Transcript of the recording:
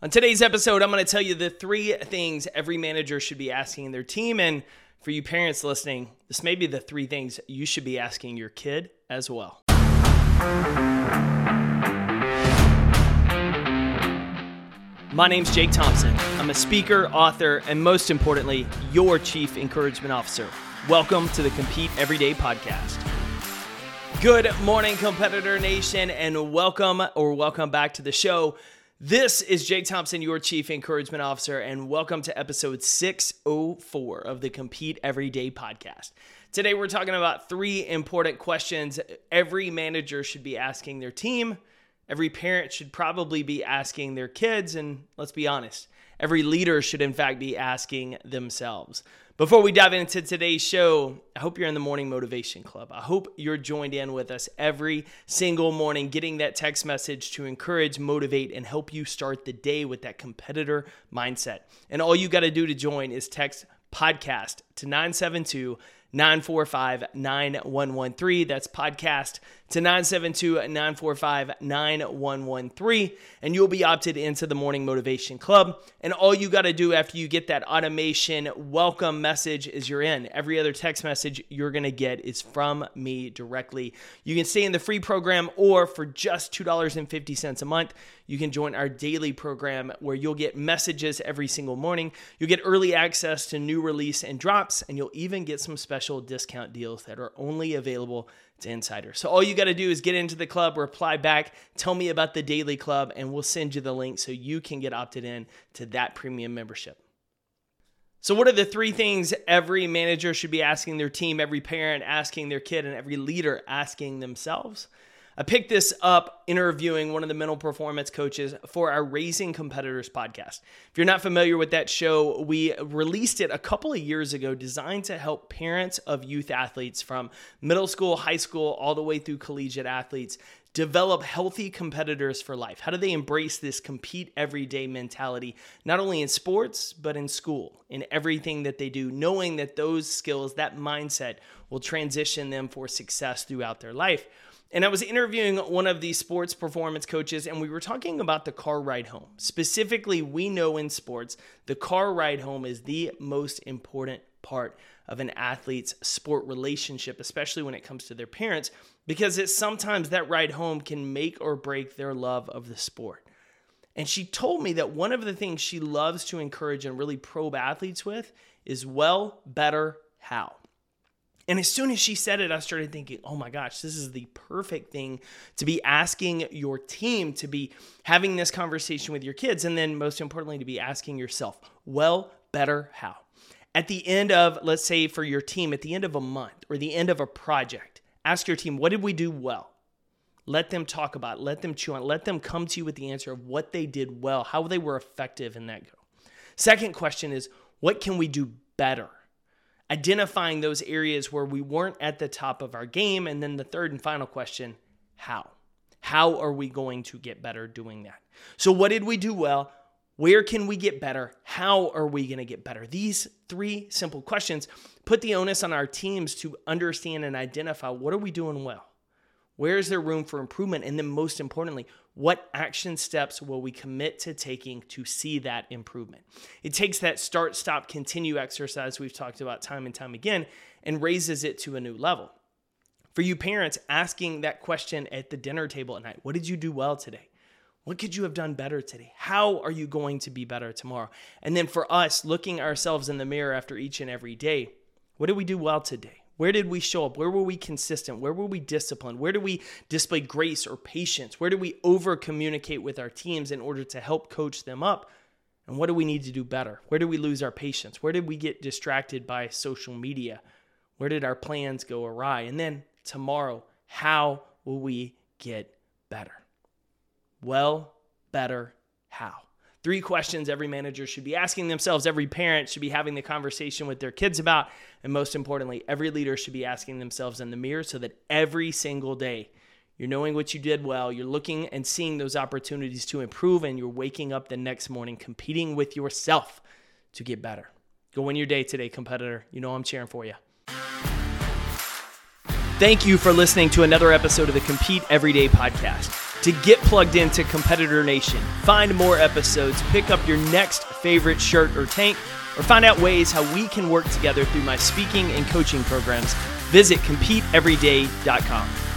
On today's episode, I'm going to tell you the three things every manager should be asking their team. And for you parents listening, this may be the three things you should be asking your kid as well. My name's Jake Thompson. I'm a speaker, author, and most importantly, your chief encouragement officer. Welcome to the Compete Everyday podcast. Good morning, Competitor Nation, and welcome or welcome back to the show. This is Jake Thompson, your Chief Encouragement Officer, and welcome to episode 604 of the Compete Everyday podcast. Today, we're talking about three important questions every manager should be asking their team, every parent should probably be asking their kids, and let's be honest, every leader should, in fact, be asking themselves. Before we dive into today's show, I hope you're in the Morning Motivation Club. I hope you're joined in with us every single morning, getting that text message to encourage, motivate, and help you start the day with that competitor mindset. And all you got to do to join is text podcast to 972 945 9113. That's podcast to 972 945 9113. And you'll be opted into the Morning Motivation Club. And all you got to do after you get that automation welcome message is you're in. Every other text message you're going to get is from me directly. You can stay in the free program, or for just $2.50 a month, you can join our daily program where you'll get messages every single morning. You'll get early access to new release and drops, and you'll even get some special discount deals that are only available to insiders. So all you got to do is get into the club, reply back, tell me about the daily club, and we'll send you the link so you can get opted in to that premium membership. So, what are the three things every manager should be asking their team, every parent asking their kid, and every leader asking themselves? I picked this up interviewing one of the mental performance coaches for our Raising Competitors podcast. If you're not familiar with that show, we released it a couple of years ago, designed to help parents of youth athletes from middle school, high school, all the way through collegiate athletes develop healthy competitors for life? How do they embrace this compete everyday mentality, not only in sports, but in school, in everything that they do, knowing that those skills, that mindset will transition them for success throughout their life? And I was interviewing one of these sports performance coaches, and we were talking about the car ride home. Specifically, we know in sports, the car ride home is the most important part of an athlete's sport relationship, especially when it comes to their parents, because it's sometimes that ride home can make or break their love of the sport. And she told me that one of the things she loves to encourage and really probe athletes with is well, better, how. And as soon as she said it, I started thinking, oh my gosh, this is the perfect thing to be asking your team, to be having this conversation with your kids, and then most importantly, to be asking yourself, well, better, how? At the end of, let's say for your team, at the end of a month or the end of a project, ask your team, what did we do well? Let them talk about it, let them chew on let them come to you with the answer of what they did well, how they were effective in that go. Second question is, what can we do better? Identifying those areas where we weren't at the top of our game. And then the third and final question how? How are we going to get better doing that? So, what did we do well? Where can we get better? How are we going to get better? These three simple questions put the onus on our teams to understand and identify what are we doing well? Where is there room for improvement? And then, most importantly, what action steps will we commit to taking to see that improvement? It takes that start, stop, continue exercise we've talked about time and time again and raises it to a new level. For you parents, asking that question at the dinner table at night what did you do well today? What could you have done better today? How are you going to be better tomorrow? And then for us, looking ourselves in the mirror after each and every day, what did we do well today? Where did we show up? Where were we consistent? Where were we disciplined? Where did we display grace or patience? Where did we over communicate with our teams in order to help coach them up? And what do we need to do better? Where did we lose our patience? Where did we get distracted by social media? Where did our plans go awry? And then tomorrow, how will we get better? Well, better, how? Three questions every manager should be asking themselves, every parent should be having the conversation with their kids about, and most importantly, every leader should be asking themselves in the mirror so that every single day you're knowing what you did well, you're looking and seeing those opportunities to improve, and you're waking up the next morning competing with yourself to get better. Go win your day today, competitor. You know I'm cheering for you. Thank you for listening to another episode of the Compete Everyday podcast. To get plugged into Competitor Nation, find more episodes, pick up your next favorite shirt or tank, or find out ways how we can work together through my speaking and coaching programs, visit CompeteEveryday.com.